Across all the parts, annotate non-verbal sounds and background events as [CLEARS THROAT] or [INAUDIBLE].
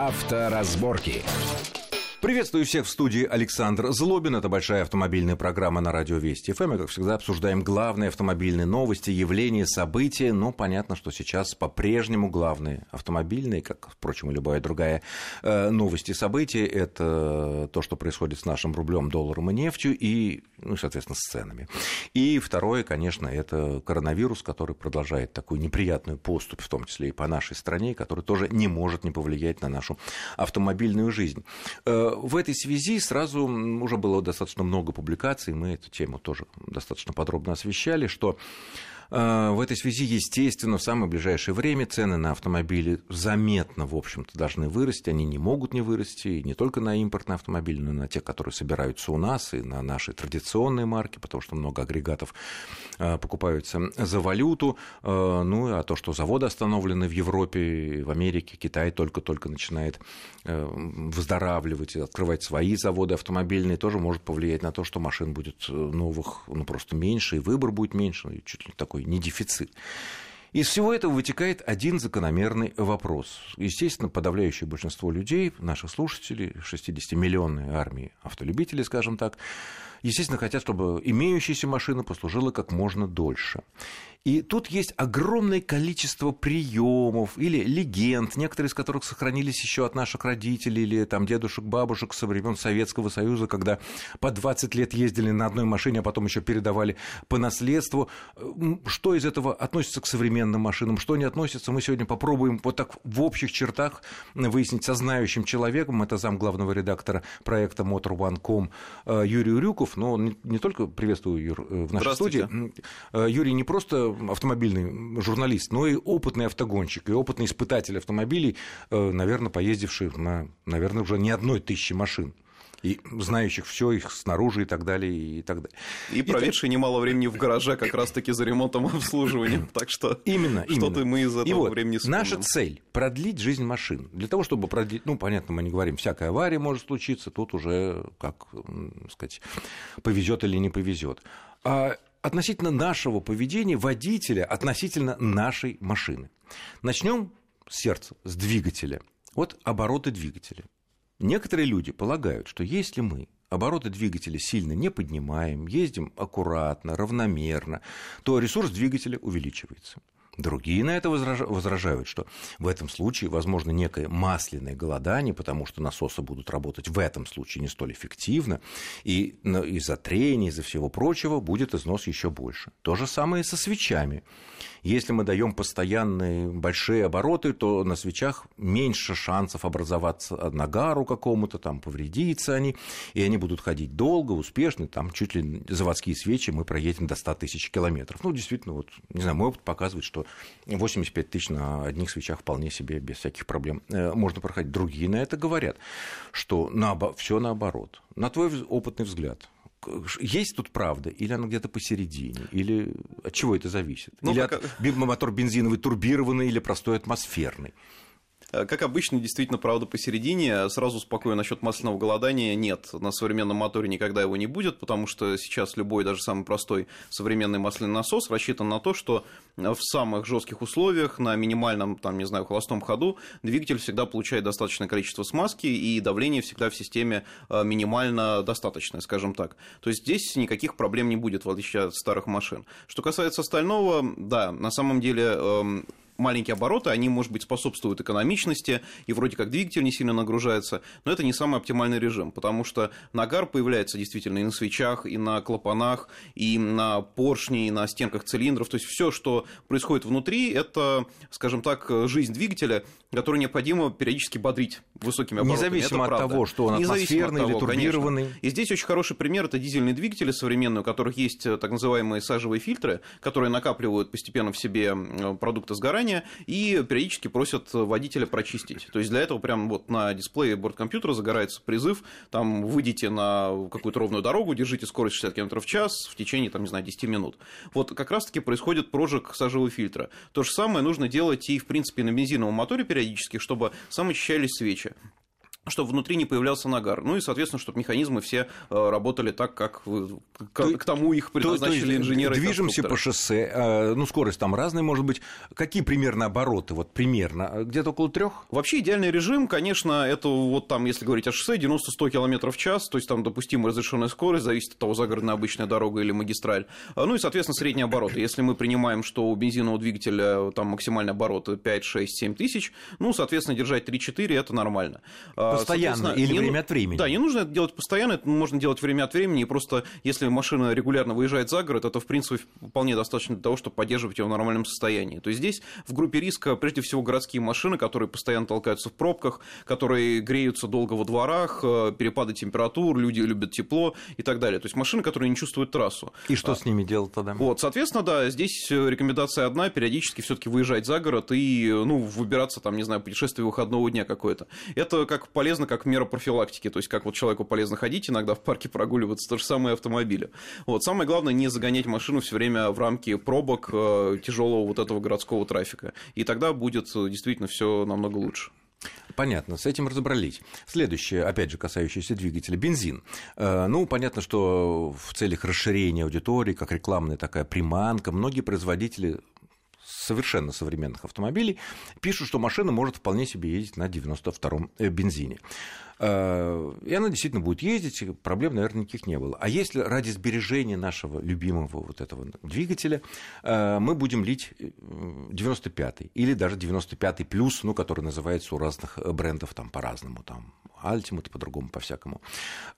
Авторазборки. Приветствую всех в студии Александр Злобин. Это большая автомобильная программа на радио Вести ФМ. Мы, как всегда, обсуждаем главные автомобильные новости, явления, события. Но понятно, что сейчас по-прежнему главные автомобильные, как, впрочем, и любая другая э, новость и события, это то, что происходит с нашим рублем, долларом и нефтью, и, ну, соответственно, с ценами. И второе, конечно, это коронавирус, который продолжает такую неприятную поступь, в том числе и по нашей стране, который тоже не может не повлиять на нашу автомобильную жизнь. В этой связи сразу уже было достаточно много публикаций, мы эту тему тоже достаточно подробно освещали, что в этой связи, естественно, в самое ближайшее время цены на автомобили заметно, в общем-то, должны вырасти. Они не могут не вырасти, и не только на импортные автомобили, но и на те, которые собираются у нас, и на наши традиционные марки, потому что много агрегатов э, покупаются за валюту. Э, ну, а то, что заводы остановлены в Европе, в Америке, Китай только-только начинает выздоравливать, открывать свои заводы автомобильные, тоже может повлиять на то, что машин будет новых ну, просто меньше, и выбор будет меньше, и чуть ли такой такой не дефицит. Из всего этого вытекает один закономерный вопрос. Естественно, подавляющее большинство людей, наших слушателей, 60-миллионной армии автолюбителей, скажем так, естественно, хотят, чтобы имеющаяся машина послужила как можно дольше. И тут есть огромное количество приемов или легенд, некоторые из которых сохранились еще от наших родителей или там дедушек, бабушек со времен Советского Союза, когда по 20 лет ездили на одной машине, а потом еще передавали по наследству. Что из этого относится к современным машинам, что не относится, мы сегодня попробуем вот так в общих чертах выяснить со знающим человеком. Это зам главного редактора проекта Motor One.com э, Юрий Урюков. Но он не только приветствую Юр э, в нашей студии. Э, Юрий не просто автомобильный журналист, но и опытный автогонщик, и опытный испытатель автомобилей, э, наверное, поездивший на, наверное, уже не одной тысячи машин и знающих все их снаружи и так далее и так далее. И проведший и... немало времени в гараже как раз-таки за ремонтом и обслуживанием, так что именно, что-то мы из этого и вот, времени вспомним. Наша цель – продлить жизнь машин. Для того, чтобы продлить, ну, понятно, мы не говорим, всякая авария может случиться, тут уже, как сказать, повезет или не повезет. А относительно нашего поведения водителя, относительно нашей машины. Начнем с сердца, с двигателя. Вот обороты двигателя. Некоторые люди полагают, что если мы обороты двигателя сильно не поднимаем, ездим аккуратно, равномерно, то ресурс двигателя увеличивается. Другие на это возражают, что в этом случае возможно некое масляное голодание, потому что насосы будут работать в этом случае не столь эффективно, и из-за трения, из-за всего прочего будет износ еще больше. То же самое и со свечами. Если мы даем постоянные большие обороты, то на свечах меньше шансов образоваться нагару какому-то, там повредиться они, и они будут ходить долго, успешно, там чуть ли заводские свечи мы проедем до 100 тысяч километров. Ну, действительно, вот, не знаю, мой опыт показывает, что 85 тысяч на одних свечах вполне себе без всяких проблем э, можно проходить. Другие на это говорят, что на, все наоборот. На твой опытный взгляд, есть тут правда, или она где-то посередине, или от чего это зависит? Ну, или как... от мотор бензиновый турбированный, или простой атмосферный? Э, как обычно, действительно, правда посередине. Сразу спокойно насчет масляного голодания нет. На современном моторе никогда его не будет, потому что сейчас любой, даже самый простой современный масляный насос рассчитан на то, что в самых жестких условиях, на минимальном, там, не знаю, холостом ходу, двигатель всегда получает достаточное количество смазки, и давление всегда в системе э, минимально достаточное, скажем так. То есть здесь никаких проблем не будет, в отличие от старых машин. Что касается остального, да, на самом деле эм, маленькие обороты, они, может быть, способствуют экономичности, и вроде как двигатель не сильно нагружается, но это не самый оптимальный режим, потому что нагар появляется действительно и на свечах, и на клапанах, и на поршне, и на стенках цилиндров, то есть все, что происходит внутри, это, скажем так, жизнь двигателя, которую необходимо периодически бодрить высокими оборотами. Независимо это от того, что он атмосферный или турбированный. Конечно. И здесь очень хороший пример – это дизельные двигатели современные, у которых есть э, так называемые сажевые фильтры, которые накапливают постепенно в себе продукты сгорания, приложение и периодически просят водителя прочистить. То есть для этого прям вот на дисплее борткомпьютера загорается призыв, там выйдите на какую-то ровную дорогу, держите скорость 60 км в час в течение, там, не знаю, 10 минут. Вот как раз-таки происходит прожиг сажевого фильтра. То же самое нужно делать и, в принципе, на бензиновом моторе периодически, чтобы самоочищались свечи. Чтобы внутри не появлялся нагар. Ну и, соответственно, чтобы механизмы все э, работали так, как к, к тому их предназначили то, то инженеры. Движемся по шоссе, э, ну, скорость там разная может быть. Какие примерно обороты? Вот примерно, где-то около трех? Вообще идеальный режим, конечно, это вот там, если говорить о шоссе, 90-100 км в час, то есть там допустимая разрешенная скорость, зависит от того, загородная обычная дорога или магистраль. А, ну и, соответственно, средние обороты. Если мы принимаем, что у бензинового двигателя там максимальный оборот 5, 6, 7 тысяч, ну, соответственно, держать 3-4 это нормально. А, Постоянно или не, время от времени? Да, не нужно это делать постоянно, это можно делать время от времени, и просто если машина регулярно выезжает за город, это, в принципе, вполне достаточно для того, чтобы поддерживать ее в нормальном состоянии. То есть здесь в группе риска прежде всего городские машины, которые постоянно толкаются в пробках, которые греются долго во дворах, э, перепады температур, люди любят тепло и так далее. То есть машины, которые не чувствуют трассу. И что а, с ними делать тогда? Вот, соответственно, да, здесь э, рекомендация одна, периодически все таки выезжать за город и, ну, выбираться там, не знаю, путешествие выходного дня какое-то. Это как полезно, как мера профилактики, то есть как вот человеку полезно ходить иногда в парке прогуливаться, то же самое автомобили. Вот, самое главное не загонять машину все время в рамки пробок э, тяжелого вот этого городского трафика. И тогда будет действительно все намного лучше. Понятно, с этим разобрались. Следующее, опять же, касающееся двигателя, бензин. Э, ну, понятно, что в целях расширения аудитории, как рекламная такая приманка, многие производители совершенно современных автомобилей пишут, что машина может вполне себе ездить на 92-м э, бензине. Э, и она действительно будет ездить, проблем, наверное, никаких не было. А если ради сбережения нашего любимого вот этого двигателя э, мы будем лить 95-й или даже 95-й плюс, ну, который называется у разных брендов там по-разному, там Ultimate по-другому, по-всякому.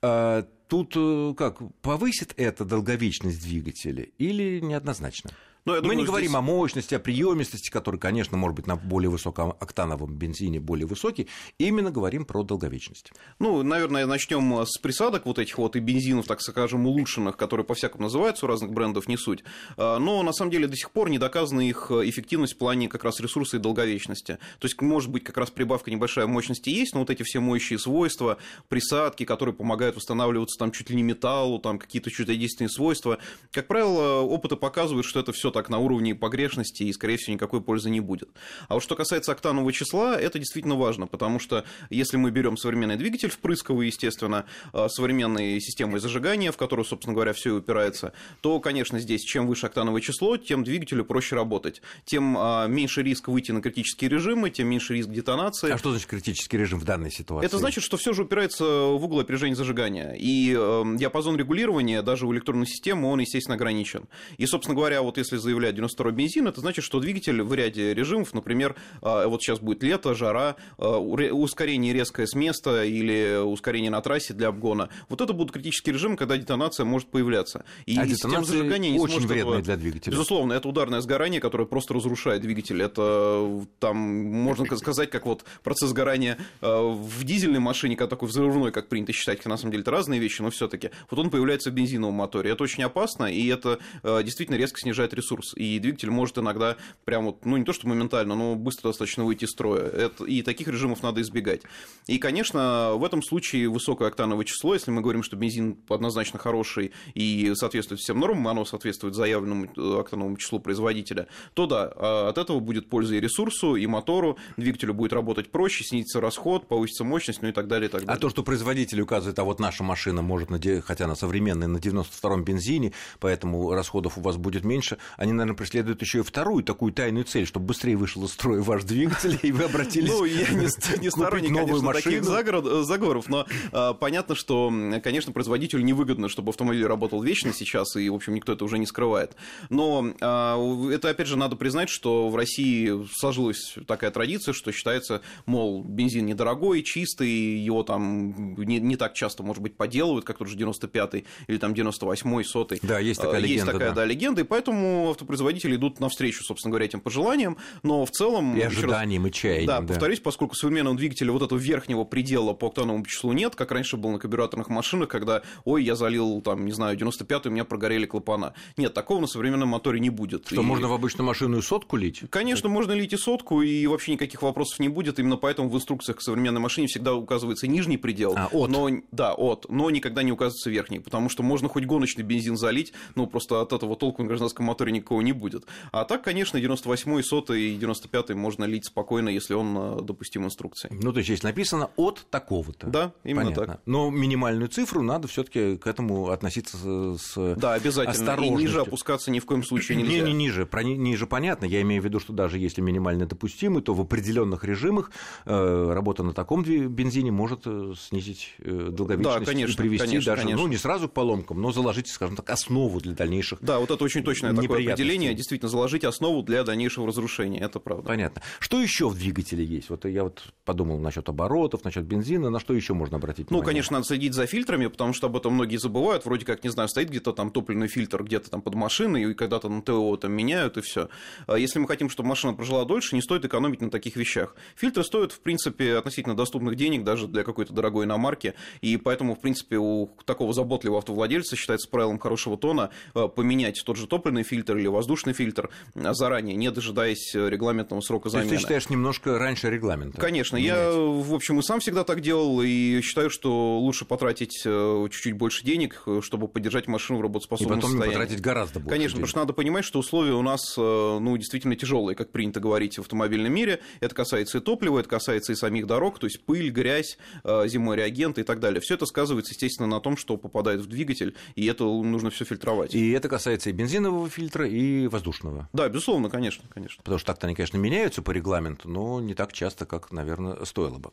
Тут как, повысит это долговечность двигателя или неоднозначно? Но, думаю, Мы не говорим здесь... о мощности, о приемистости, который, конечно, может быть на более высокооктановом бензине более высокий. Именно говорим про долговечность. Ну, наверное, начнем с присадок вот этих вот и бензинов, так скажем, улучшенных, которые по-всякому называются у разных брендов, не суть. А, но на самом деле до сих пор не доказана их эффективность в плане как раз ресурса и долговечности. То есть, может быть, как раз прибавка небольшая мощности есть, но вот эти все моющие свойства, присадки, которые помогают восстанавливаться там чуть ли не металлу, там какие-то чудодейственные свойства, как правило, опыты показывают, что это все так на уровне погрешности и, скорее всего, никакой пользы не будет. А вот что касается октанового числа, это действительно важно, потому что если мы берем современный двигатель впрысковый, естественно, а, современные системы зажигания, в которую, собственно говоря, все и упирается, то, конечно, здесь чем выше октановое число, тем двигателю проще работать, тем а, меньше риск выйти на критические режимы, тем меньше риск детонации. А что значит критический режим в данной ситуации? Это значит, что все же упирается в угол опережения зажигания. И э, диапазон регулирования даже у электронной системы, он, естественно, ограничен. И, собственно говоря, вот если заявлять 92 бензин, это значит, что двигатель в ряде режимов, например, а, вот сейчас будет лето, жара, а, ускорение резкое с места или ускорение на трассе для обгона, вот это будут критические режимы, когда детонация может появляться. И а система зажигания не очень вредная этого... для двигателя. Безусловно, это ударное сгорание, которое просто разрушает двигатель. Это там, можно сказать, как вот процесс сгорания а, в дизельной машине, как такой взрывной, как принято считать, хотя на самом деле это разные вещи, но все таки вот он появляется в бензиновом моторе. Это очень опасно, и это действительно резко снижает ресурс и двигатель может иногда прям вот, ну не то что моментально, но быстро достаточно выйти из строя. Это, и таких режимов надо избегать. И, конечно, в этом случае высокое октановое число, если мы говорим, что бензин однозначно хороший и соответствует всем нормам, оно соответствует заявленному э, октановому числу производителя, то да, а от этого будет польза и ресурсу, и мотору, двигателю будет работать проще, снизится расход, повысится мощность, ну и так далее, и так далее. А то, что производитель указывает, а вот наша машина может, хотя она современная, на 92-м бензине, поэтому расходов у вас будет меньше, они, наверное, преследуют еще и вторую такую тайную цель, чтобы быстрее вышел из строя ваш двигатель, и вы обратились Ну, я не [LAUGHS] сторонник, конечно, таких заговоров, но а, понятно, что, конечно, производителю невыгодно, чтобы автомобиль работал вечно сейчас, и, в общем, никто это уже не скрывает. Но а, это, опять же, надо признать, что в России сложилась такая традиция, что считается, мол, бензин недорогой, чистый, его там не, не так часто, может быть, поделывают, как тот же 95-й или там 98-й, 100-й. Да, есть такая легенда. Есть такая, да, да легенда, и поэтому автопроизводители идут навстречу, собственно говоря, этим пожеланиям, но в целом... И ожиданиям, раз, и чаяниям. Да, да, повторюсь, поскольку современного двигателя вот этого верхнего предела по октановому числу нет, как раньше было на карбюраторных машинах, когда, ой, я залил, там, не знаю, 95-й, у меня прогорели клапана. Нет, такого на современном моторе не будет. Что, и... можно в обычную машину и сотку лить? Конечно, можно лить и сотку, и вообще никаких вопросов не будет. Именно поэтому в инструкциях к современной машине всегда указывается нижний предел. А, от. Но, да, от, но никогда не указывается верхний, потому что можно хоть гоночный бензин залить, но просто от этого толку на гражданском моторе никакого не будет. А так, конечно, 98-й, 100 и 95-й можно лить спокойно, если он э, допустим инструкции. Ну, то есть здесь написано от такого-то. Да, именно Понятно. так. Но минимальную цифру надо все-таки к этому относиться с Да, обязательно. И осторожностью. ниже опускаться ни в коем случае нельзя. Не, не ниже, про ни- ниже понятно. Я имею в виду, что даже если минимально допустимый, то в определенных режимах э, работа на таком бензине может э, снизить э, долговечность Да, конечно, и привести конечно, даже, конечно. ну, не сразу к поломкам, но заложить, скажем так, основу для дальнейших. Да, вот это очень точное такое Определение. Действительно, заложить основу для дальнейшего разрушения. Это правда. Понятно. Что еще в двигателе есть? Вот я вот подумал насчет оборотов, насчет бензина, на что еще можно обратить Ну, внимание? конечно, надо следить за фильтрами, потому что об этом многие забывают. Вроде как, не знаю, стоит где-то там топливный фильтр где-то там под машиной, и когда-то на ТО там меняют, и все. Если мы хотим, чтобы машина прожила дольше, не стоит экономить на таких вещах. Фильтры стоят, в принципе, относительно доступных денег даже для какой-то дорогой иномарки, и поэтому, в принципе, у такого заботливого автовладельца считается правилом хорошего тона э, поменять тот же топливный фильтр или воздушный фильтр э, заранее, не дожидаясь э, регламентного срока То есть замены. ты считаешь немножко раньше регламента? Конечно, менять? я, в общем, и сам всегда так делал, и считаю, что лучше потратить э, чуть-чуть больше денег, э, чтобы поддержать машину в И работоспособном потом не состоянии. потратить гораздо больше Конечно, потому денег. что надо понимать, что условия у нас, ну, действительно тяжелые, как принято говорить в автомобильном мире. Это касается и топлива, это касается и самих дорог, то есть пыль, грязь, зимой реагенты и так далее. Все это сказывается, естественно, на том, что попадает в двигатель, и это нужно все фильтровать. И это касается и бензинового фильтра, и воздушного. Да, безусловно, конечно, конечно. Потому что так-то они, конечно, меняются по регламенту, но не так часто, как, наверное, стоило бы.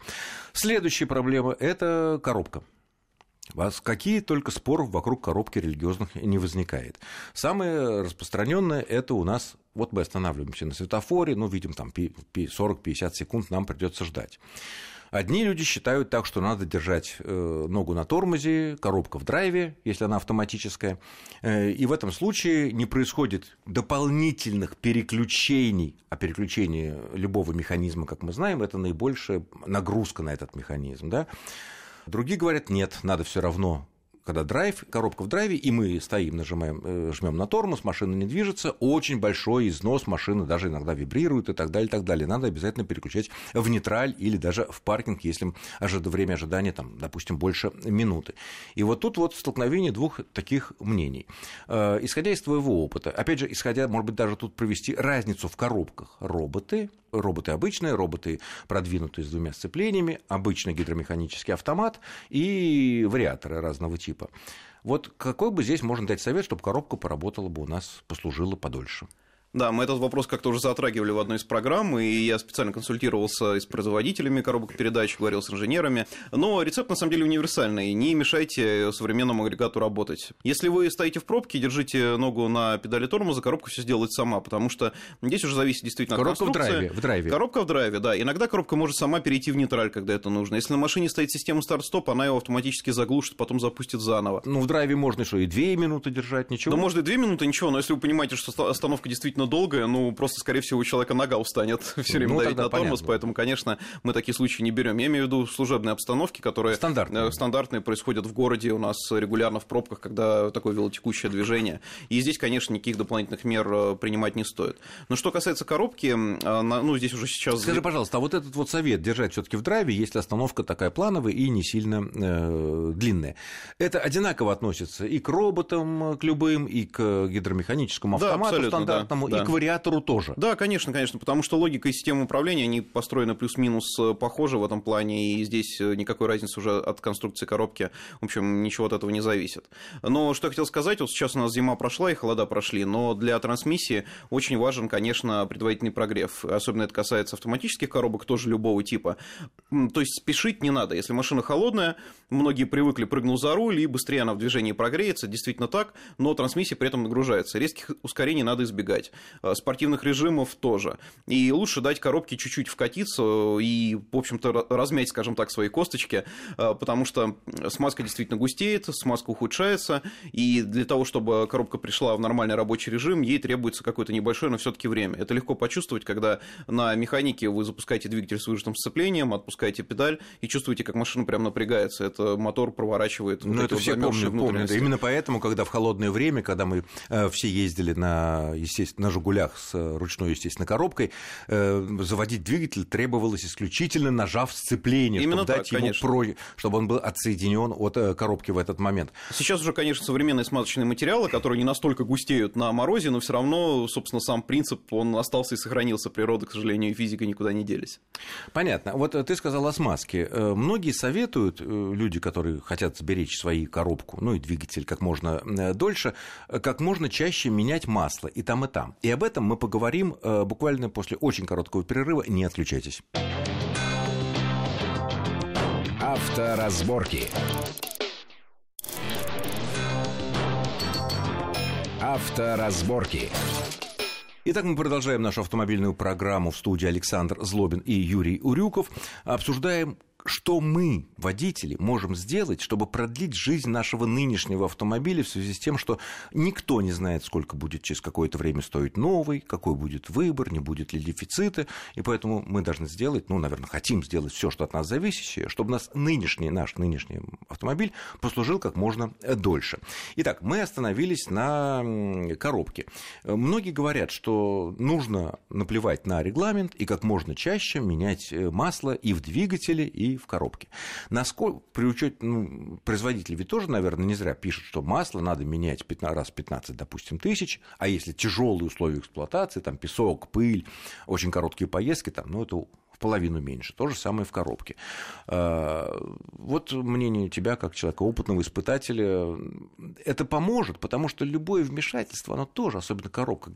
Следующая проблема – это коробка. Вас какие только споров вокруг коробки религиозных не возникает. Самое распространенное это у нас, вот мы останавливаемся на светофоре, ну, видим, там пи- пи- 40-50 секунд нам придется ждать. Одни люди считают так, что надо держать э, ногу на тормозе, коробка в драйве, если она автоматическая, э, и в этом случае не происходит дополнительных переключений, а переключение любого механизма, как мы знаем, это наибольшая нагрузка на этот механизм. Да? Другие говорят, нет, надо все равно когда драйв, коробка в драйве, и мы стоим, нажимаем, э, жмем на тормоз, машина не движется, очень большой износ машины, даже иногда вибрирует и так далее, и так далее. Надо обязательно переключать в нейтраль или даже в паркинг, если время ожидания, там, допустим, больше минуты. И вот тут вот столкновение двух таких мнений. Э, Исходя из твоего опыта, опять же, исходя, может быть, даже тут провести разницу в коробках. Роботы, роботы обычные, роботы продвинутые с двумя сцеплениями, обычный гидромеханический автомат и вариаторы разного типа. Вот какой бы здесь можно дать совет, чтобы коробка поработала бы у нас, послужила подольше? Да, мы этот вопрос как-то уже затрагивали в одной из программ, и я специально консультировался и с производителями коробок передач, говорил с инженерами. Но рецепт на самом деле универсальный. Не мешайте современному агрегату работать. Если вы стоите в пробке, держите ногу на педали тормоза, коробка все сделает сама, потому что здесь уже зависит действительно Коробка от в конструкции. драйве, в драйве. Коробка в драйве, да. Иногда коробка может сама перейти в нейтраль, когда это нужно. Если на машине стоит система старт-стоп, она его автоматически заглушит, потом запустит заново. Ну, в драйве можно что, и две минуты держать, ничего? Да, может, и две минуты, ничего, но если вы понимаете, что ста- остановка действительно долгая, ну, просто, скорее всего, у человека нога устанет [LAUGHS] все время Ну, давить на тормоз, понятно. поэтому, конечно, мы такие случаи не берем. Я имею в виду служебные обстановки, которые Стандартные. э, стандартные происходят в городе у нас регулярно в пробках, когда такое велотекущее движение. И здесь, конечно, никаких дополнительных мер э, принимать не стоит. Но что касается коробки, э, ну, здесь уже сейчас... Скажи, пожалуйста, а вот этот вот совет держать все-таки в драйве, если остановка такая плановая и не сильно э, длинная, это одинаково относится и к роботам, к любым, и к гидромеханическому автомату да, стандартному, да. и к вариатору тоже. Да, конечно, конечно, потому что логика и система управления, они построены плюс-минус э, похожи в этом плане, и здесь э, никакой разницы уже от конструкции коробки, в общем, ничего от этого не зависит. Но что я хотел сказать, вот сейчас у нас зима прошла и холода прошли, но для трансмиссии очень важен, конечно, предварительный прогрев, особенно это касается автоматических коробок, тоже любого типа. То есть спешить не надо, если машина холодная, многие привыкли, прыгнул за руль, и быстрее она в движении прогреется, действительно так, но трансмиссия при этом нагружается. Резких ускорений надо избегать. Э, Спортивных режимов тоже. И лучше дать коробке чуть-чуть вкатиться и, в общем-то, ра- размять, скажем так, свои косточки, э, потому что смазка действительно густеет, смазка ухудшается, и для того, чтобы коробка пришла в нормальный рабочий режим, ей требуется какое-то небольшое, но все таки время. Это легко почувствовать, когда на механике вы запускаете двигатель с выжатым сцеплением, отпускаете педаль и чувствуете, как машина прям напрягается. Это мотор проворачивает вот Ну, эти это вот все помнят. внутренности. Именно поэтому, когда в холодное время, когда мы э, все ездили на, естественно, на «Жигулях» с ручной, естественно, коробкой, заводить двигатель требовалось исключительно нажав сцепление, Именно чтобы так, дать конечно. ему про... чтобы он был отсоединен от коробки в этот момент. Сейчас уже, конечно, современные смазочные материалы, которые не настолько густеют на морозе, но все равно, собственно, сам принцип, он остался и сохранился. Природа, к сожалению, и физика никуда не делись. Понятно. Вот ты сказал о смазке. Многие советуют, люди, которые хотят сберечь свои коробку, ну и двигатель как можно дольше, как можно чаще менять масло и там, и там. И об этом мы поговорим э, буквально после очень короткого перерыва. Не отключайтесь. Авторазборки. Авторазборки. Итак, мы продолжаем нашу автомобильную программу в студии Александр Злобин и Юрий Урюков. Обсуждаем что мы, водители, можем сделать, чтобы продлить жизнь нашего нынешнего автомобиля в связи с тем, что никто не знает, сколько будет через какое-то время стоить новый, какой будет выбор, не будет ли дефицита, и поэтому мы должны сделать, ну, наверное, хотим сделать все, что от нас зависящее, чтобы нас нынешний, наш нынешний автомобиль послужил как можно дольше. Итак, мы остановились на коробке. Многие говорят, что нужно наплевать на регламент и как можно чаще менять э, масло и в двигателе, и в коробке. Насколько, при учете, ну, производители ведь тоже, наверное, не зря пишут, что масло надо менять 15, раз 15, допустим, тысяч, а если тяжелые условия эксплуатации, там песок, пыль, очень короткие поездки, там, ну, это половину меньше. То же самое в коробке. А, вот мнение тебя, как человека опытного испытателя, это поможет, потому что любое вмешательство, оно тоже, особенно коробка,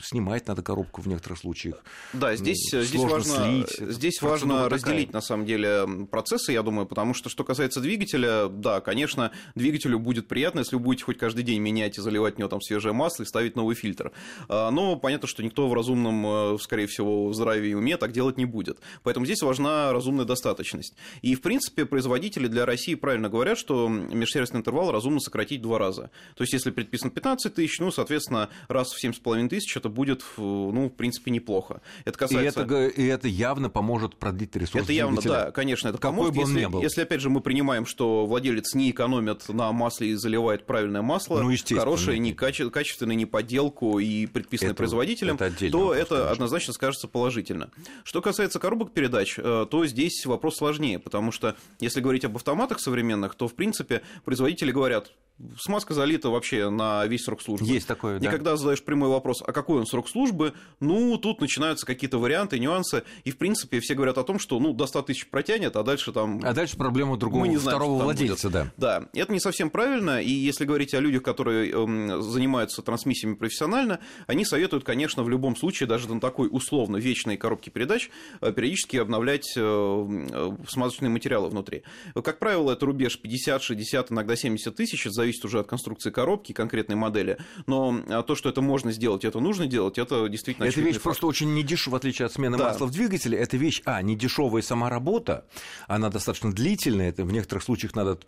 снимать надо коробку в некоторых случаях. Да, здесь, здесь важно, слить, здесь важно разделить, на самом деле, процессы, я думаю, потому что, что касается двигателя, да, конечно, двигателю будет приятно, если вы будете хоть каждый день менять и заливать в него там свежее масло и ставить новый фильтр. А, но понятно, что никто в разумном, э, скорее всего, здравии и уме так делать не будет будет. Поэтому здесь важна разумная достаточность. И, в принципе, производители для России правильно говорят, что межсервисный интервал разумно сократить в два раза. То есть, если предписано 15 тысяч, ну, соответственно, раз в 7,5 тысяч это будет, ну, в принципе, неплохо. Это касается... и, это, и это явно поможет продлить ресурс Это явно, да, конечно, это Какой поможет. Бы он если, ни был. если, опять же, мы принимаем, что владелец не экономит на масле и заливает правильное масло, ну, хорошее, не каче... качественное, не подделку и предписанное это, производителем, это то это однозначно скажется положительно. Что касается касается коробок передач, э, то здесь вопрос сложнее, потому что если говорить об автоматах современных, то, в принципе, производители говорят, смазка залита вообще на весь срок службы. Есть такое, да. И когда задаешь прямой вопрос, а какой он срок службы, ну, тут начинаются какие-то варианты, нюансы, и, в принципе, все говорят о том, что, ну, до 100 тысяч протянет, а дальше там... А дальше проблема другого, Мы не знаем, второго владельца, будет. да. Да, это не совсем правильно, и если говорить о людях, которые э, занимаются трансмиссиями профессионально, они советуют, конечно, в любом случае, даже на такой условно вечной коробке передач, э, периодически обновлять э, э, смазочные материалы внутри. Как правило, это рубеж 50, 60, иногда 70 тысяч, это зависит уже от конструкции коробки, конкретной модели. Но а, то, что это можно сделать, это нужно делать, это действительно Это вещь факт. просто очень недешевая, в отличие от смены да. масла в двигателе. Это вещь, а, не дешевая сама работа, она достаточно длительная, это в некоторых случаях надо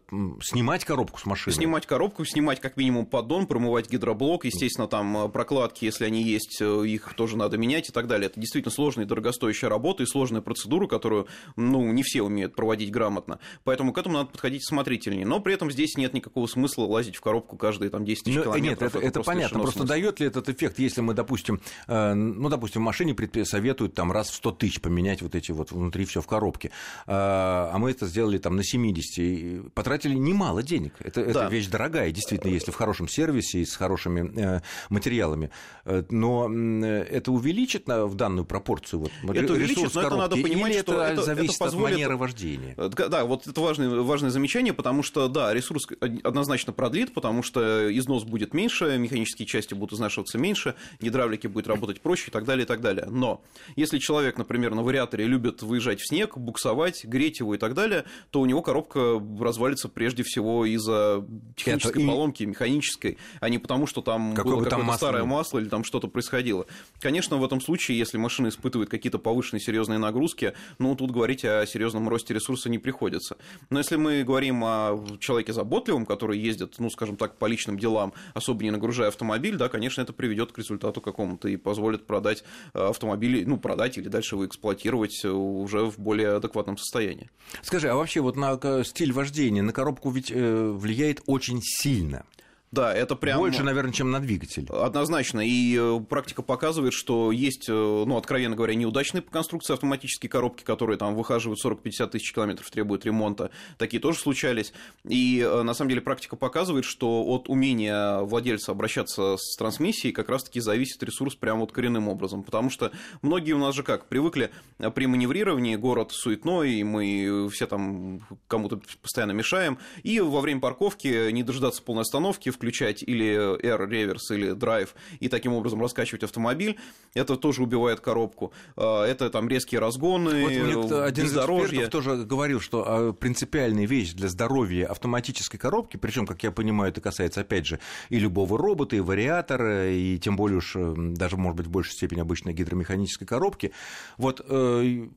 снимать коробку с машины. Снимать коробку, снимать как минимум поддон, промывать гидроблок, естественно, там а, прокладки, если они есть, э, их тоже надо менять и так далее. Это действительно сложная и дорогостоящая работа и сложная процедура, которую, ну, не все умеют проводить грамотно. Поэтому к этому надо подходить смотрительнее. Но при этом здесь нет никакого смысла лазить в коробку каждые там 10 тысяч ну, километров. Нет, это, это, это понятно. Просто дает ли этот эффект, если мы, допустим, э, ну, допустим, в машине советуют там раз в 100 тысяч поменять вот эти вот внутри все в коробке, э, а мы это сделали там на 70, и потратили немало денег. Это, да. это вещь дорогая, действительно, если в хорошем сервисе и с хорошими э, материалами. Но это увеличит на, в данную пропорцию вот, это увеличит, но это надо понимать, Или что это, это зависит это позволит... от манеры вождения. Да, вот это важное, важное замечание, потому что, да, ресурс однозначно продлит, потому что износ будет меньше, механические части будут изнашиваться меньше, гидравлики будет работать проще и так далее, и так далее. Но если человек, например, на вариаторе любит выезжать в снег, буксовать, греть его и так далее, то у него коробка развалится прежде всего из-за технической Это поломки, механической, а не потому, что там Какое было какое-то масло старое масло или там что-то происходило. Конечно, в этом случае, если машина испытывает какие-то повышенные серьезные нагрузки, ну, тут говорить о серьезном росте ресурса не приходится. Но если мы говорим о человеке заботливом, который ездит, ну, скажем так, по личным делам, особо не нагружая автомобиль, да, конечно, это приведет к результату какому-то и позволит продать э, автомобиль, ну, продать или дальше его эксплуатировать э, уже в более адекватном состоянии. Скажи, а вообще вот на стиль вождения, на коробку ведь э, влияет очень сильно Да, это прям... Больше, наверное, чем на двигатель. Однозначно. И э, практика показывает, что есть, э, ну, откровенно говоря, неудачные по конструкции автоматические коробки, которые там выхаживают 40-50 тысяч километров, требуют ремонта. Такие тоже случались. И э, на самом деле практика показывает, что от умения владельца обращаться с трансмиссией как раз-таки зависит ресурс прямо вот коренным образом. Потому что многие у нас же как, привыкли при маневрировании, город суетной, мы все там кому-то постоянно мешаем, и во время парковки не дожидаться полной остановки, включать или R реверс, или драйв, и таким образом раскачивать автомобиль, это тоже убивает коробку. А, это там резкие разгоны, вот мне один из экспертов тоже говорил, что а, принципиальная вещь для здоровья автоматической коробки, причем, как я понимаю, это касается, опять же, и любого робота, и вариатора, и тем более уж даже, может быть, в большей степени обычной гидромеханической коробки. Вот э,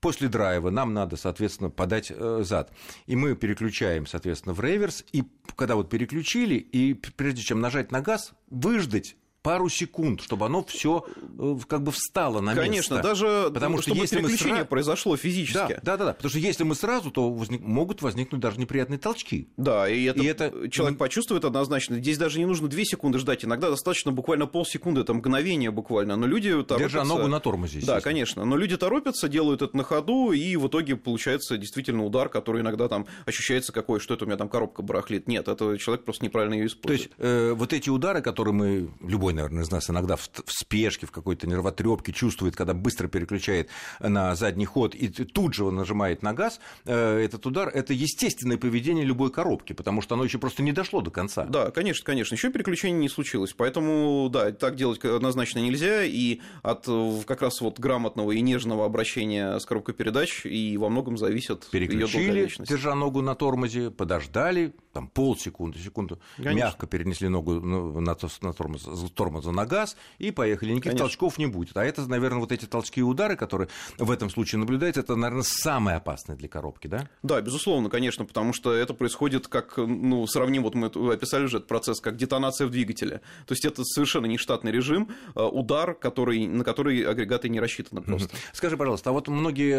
после драйва нам надо, соответственно, подать э, зад. И мы переключаем, соответственно, в реверс. И когда вот переключили, и прежде чем нажать на газ, выждать пару секунд, чтобы оно все э, как бы встало на Конечно, место. Конечно, даже потому что если переключение сра... произошло физически. Да, да, да, потому что если мы сразу, то возник... могут возникнуть даже неприятные толчки. Да, и это, и это человек почувствует однозначно. Здесь даже не нужно 2 секунды ждать, иногда достаточно буквально полсекунды, это мгновение буквально. Но люди торопятся... Держа ногу на тормозе, Да, конечно. Но люди торопятся, делают это на ходу, и в итоге получается действительно удар, который иногда там ощущается какой, что это у меня там коробка барахлит. Нет, это человек просто неправильно ее использует. То есть э, вот эти удары, которые мы, любой наверное, из нас иногда в, в спешке, в какой-то нервотрепке чувствует, когда быстро переключает на задний ход и тут же он нажимает на газ, э, этот удар, это естественное поведение любой коробки, потому что оно еще просто не дошло до конца. Да, конечно, конечно. Еще переключение не случилось. Поэтому, да, так делать однозначно нельзя. И от как раз вот грамотного и нежного обращения с коробкой передач и во многом зависит Переключили, держа ногу на тормозе, подождали, там полсекунды, секунду, конечно. мягко перенесли ногу на, на тормоз, тормоза на газ и поехали. Никаких Конечно. толчков не будет. А это, наверное, вот эти толчки и удары, которые в этом случае наблюдаются, это, наверное, самое опасное для коробки, да? Да, безусловно, конечно, потому что это происходит как, ну, сравним, вот мы описали уже этот процесс, как детонация в двигателе. То есть это совершенно нештатный режим, э, удар, который, на который агрегаты не рассчитаны просто. Скажи, пожалуйста, а вот многие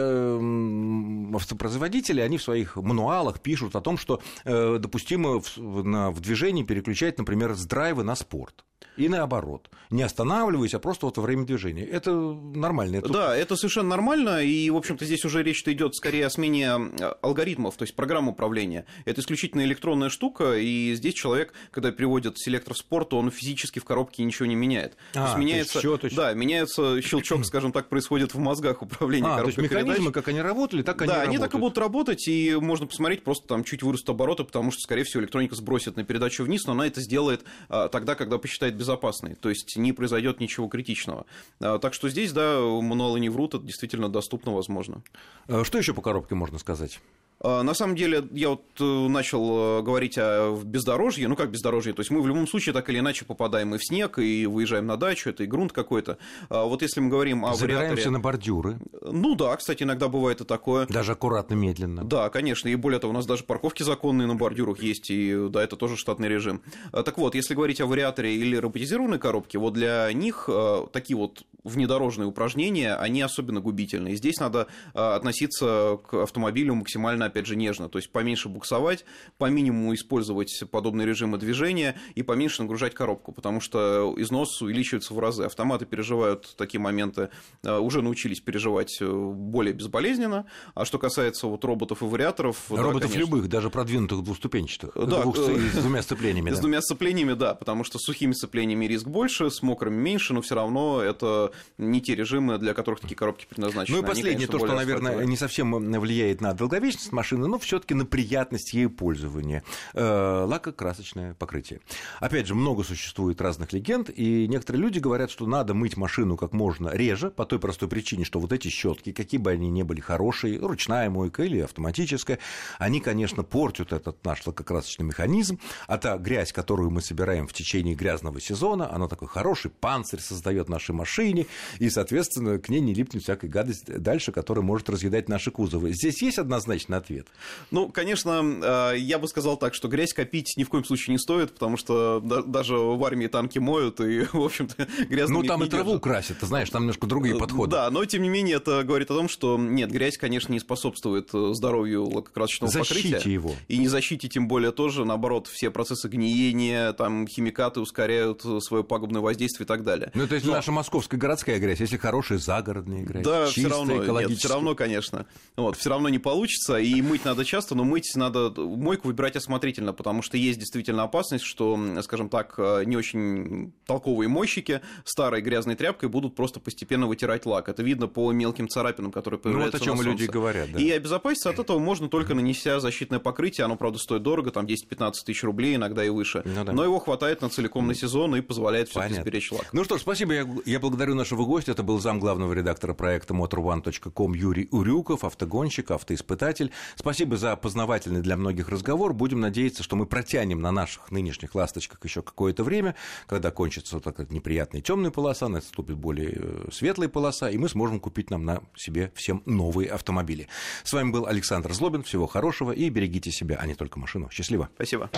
автопроизводители, они в своих мануалах пишут о том, что э, допустимо в, в движении переключать, например, с драйва на спорт и наоборот. Не останавливаясь, а просто вот во время движения. Это нормально. Это... Да, это совершенно нормально, и, в общем-то, здесь уже речь идет скорее о смене алгоритмов, то есть программ управления. Это исключительно электронная штука, и здесь человек, когда переводит селектор в спорт, он физически в коробке ничего не меняет. А, то есть меняется, то есть да, меняется щелчок, [CLEARS THROAT] скажем так, происходит в мозгах управления а, коробкой то есть механизмы, передач. как они работали, так они Да, работают. они так и будут работать, и можно посмотреть, просто там чуть вырастут обороты, потому что, скорее всего, электроника сбросит на передачу вниз, но она это сделает а, тогда, когда посчитает безопасной то есть не произойдет ничего критичного. А, так что здесь, да, мануалы не врут, это действительно доступно, возможно. А что еще по коробке можно сказать? А, на самом деле, я вот э, начал э, говорить о бездорожье, ну как бездорожье, то есть мы в любом случае так или иначе попадаем и в снег, и выезжаем на дачу, это и грунт какой-то. Вот если мы говорим о Забираемся вариаторе... на бордюры. Ну да, кстати, иногда бывает и такое. Даже аккуратно, медленно. Да, конечно, и более того, у нас даже парковки законные на бордюрах есть, и да, это тоже штатный режим. Так вот, если говорить о вариаторе или роботизированной коробке, вот для них э, такие вот внедорожные упражнения, они особенно губительны. И здесь надо относиться к автомобилю максимально опять же, нежно. То есть поменьше буксовать, по минимуму использовать подобные режимы движения и поменьше нагружать коробку, потому что износ увеличивается в разы. Автоматы переживают такие моменты, э, уже научились переживать э, более безболезненно. А что касается вот роботов и вариаторов... Роботов да, любых, даже продвинутых двуступенчатых. Да, двух, с двумя сцеплениями. [LAUGHS] С двумя сцеплениями, да, потому что с сухими сцеплениями риск больше, с мокрыми меньше, но все равно это не те режимы, для которых такие коробки предназначены. Ну и последнее, то, что, наверное, не совсем влияет на долговечность машины, но все-таки на приятность ей пользования. Э, лакокрасочное покрытие. Опять же, много существует разных легенд, и некоторые люди говорят, что надо мыть машину как можно реже, по той простой причине, что вот эти щетки, какие бы они ни были хорошие, ручная мойка или автоматическая, они, конечно, портят этот наш лакокрасочный механизм, а та грязь, которую мы собираем в течение грязного сезона, она такой хороший панцирь создает нашей машине, и, соответственно, к ней не липнет всякая гадость дальше, которая может разъедать наши кузовы. Здесь есть однозначный ответ? Ну, конечно, э, я бы сказал так, что грязь копить ни в коем случае не стоит, потому что даже в армии танки моют, и, [LAUGHS] в общем-то, грязно Ну, там и траву красят, ты знаешь, там немножко другие э, подходы. Да, но, тем не менее, это говорит о том, что, нет, грязь, конечно, не способствует э, здоровью лакокрасочного Защите покрытия. его. И не защите, тем более, тоже, наоборот, все процессы гниения, там, химикаты ускоряют свое пагубное воздействие и так далее. Ну, то есть Но... наша московская городская грязь, если хорошая загородная грязь, Да, чистая, все равно, экологическая. все равно, конечно. Вот, все равно не получится, и мыть надо часто, но мыть надо, мойку выбирать осмотрительно, потому что есть действительно опасность, что, скажем так, не очень толковые мойщики старой грязной тряпкой будут просто постепенно вытирать лак. Это видно по мелким царапинам, которые появляются Ну, вот о чем на солнце. люди говорят, да. И обезопаситься от этого можно только нанеся защитное покрытие, оно, правда, стоит дорого, там 10-15 тысяч рублей, иногда и выше, Ну да. но его хватает на целиком на сезон и позволяет все Понятно. сберечь лак. Ну что ж, спасибо. Я, я благодарю нашего гостя. Это был зам главного редактора проекта motor1.com Юрий Урюков, автогонщик, автоиспытатель. Спасибо за познавательный для многих разговор. Будем надеяться, что мы протянем на наших нынешних ласточках еще какое-то время, когда кончится вот такая неприятная темная полоса, наступит более э, светлая полоса, и мы сможем купить нам на себе всем новые автомобили. С вами был Александр Злобин. Всего хорошего и берегите себя, а не только машину. Счастливо. Спасибо.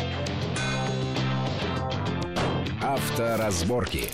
Авторазборки.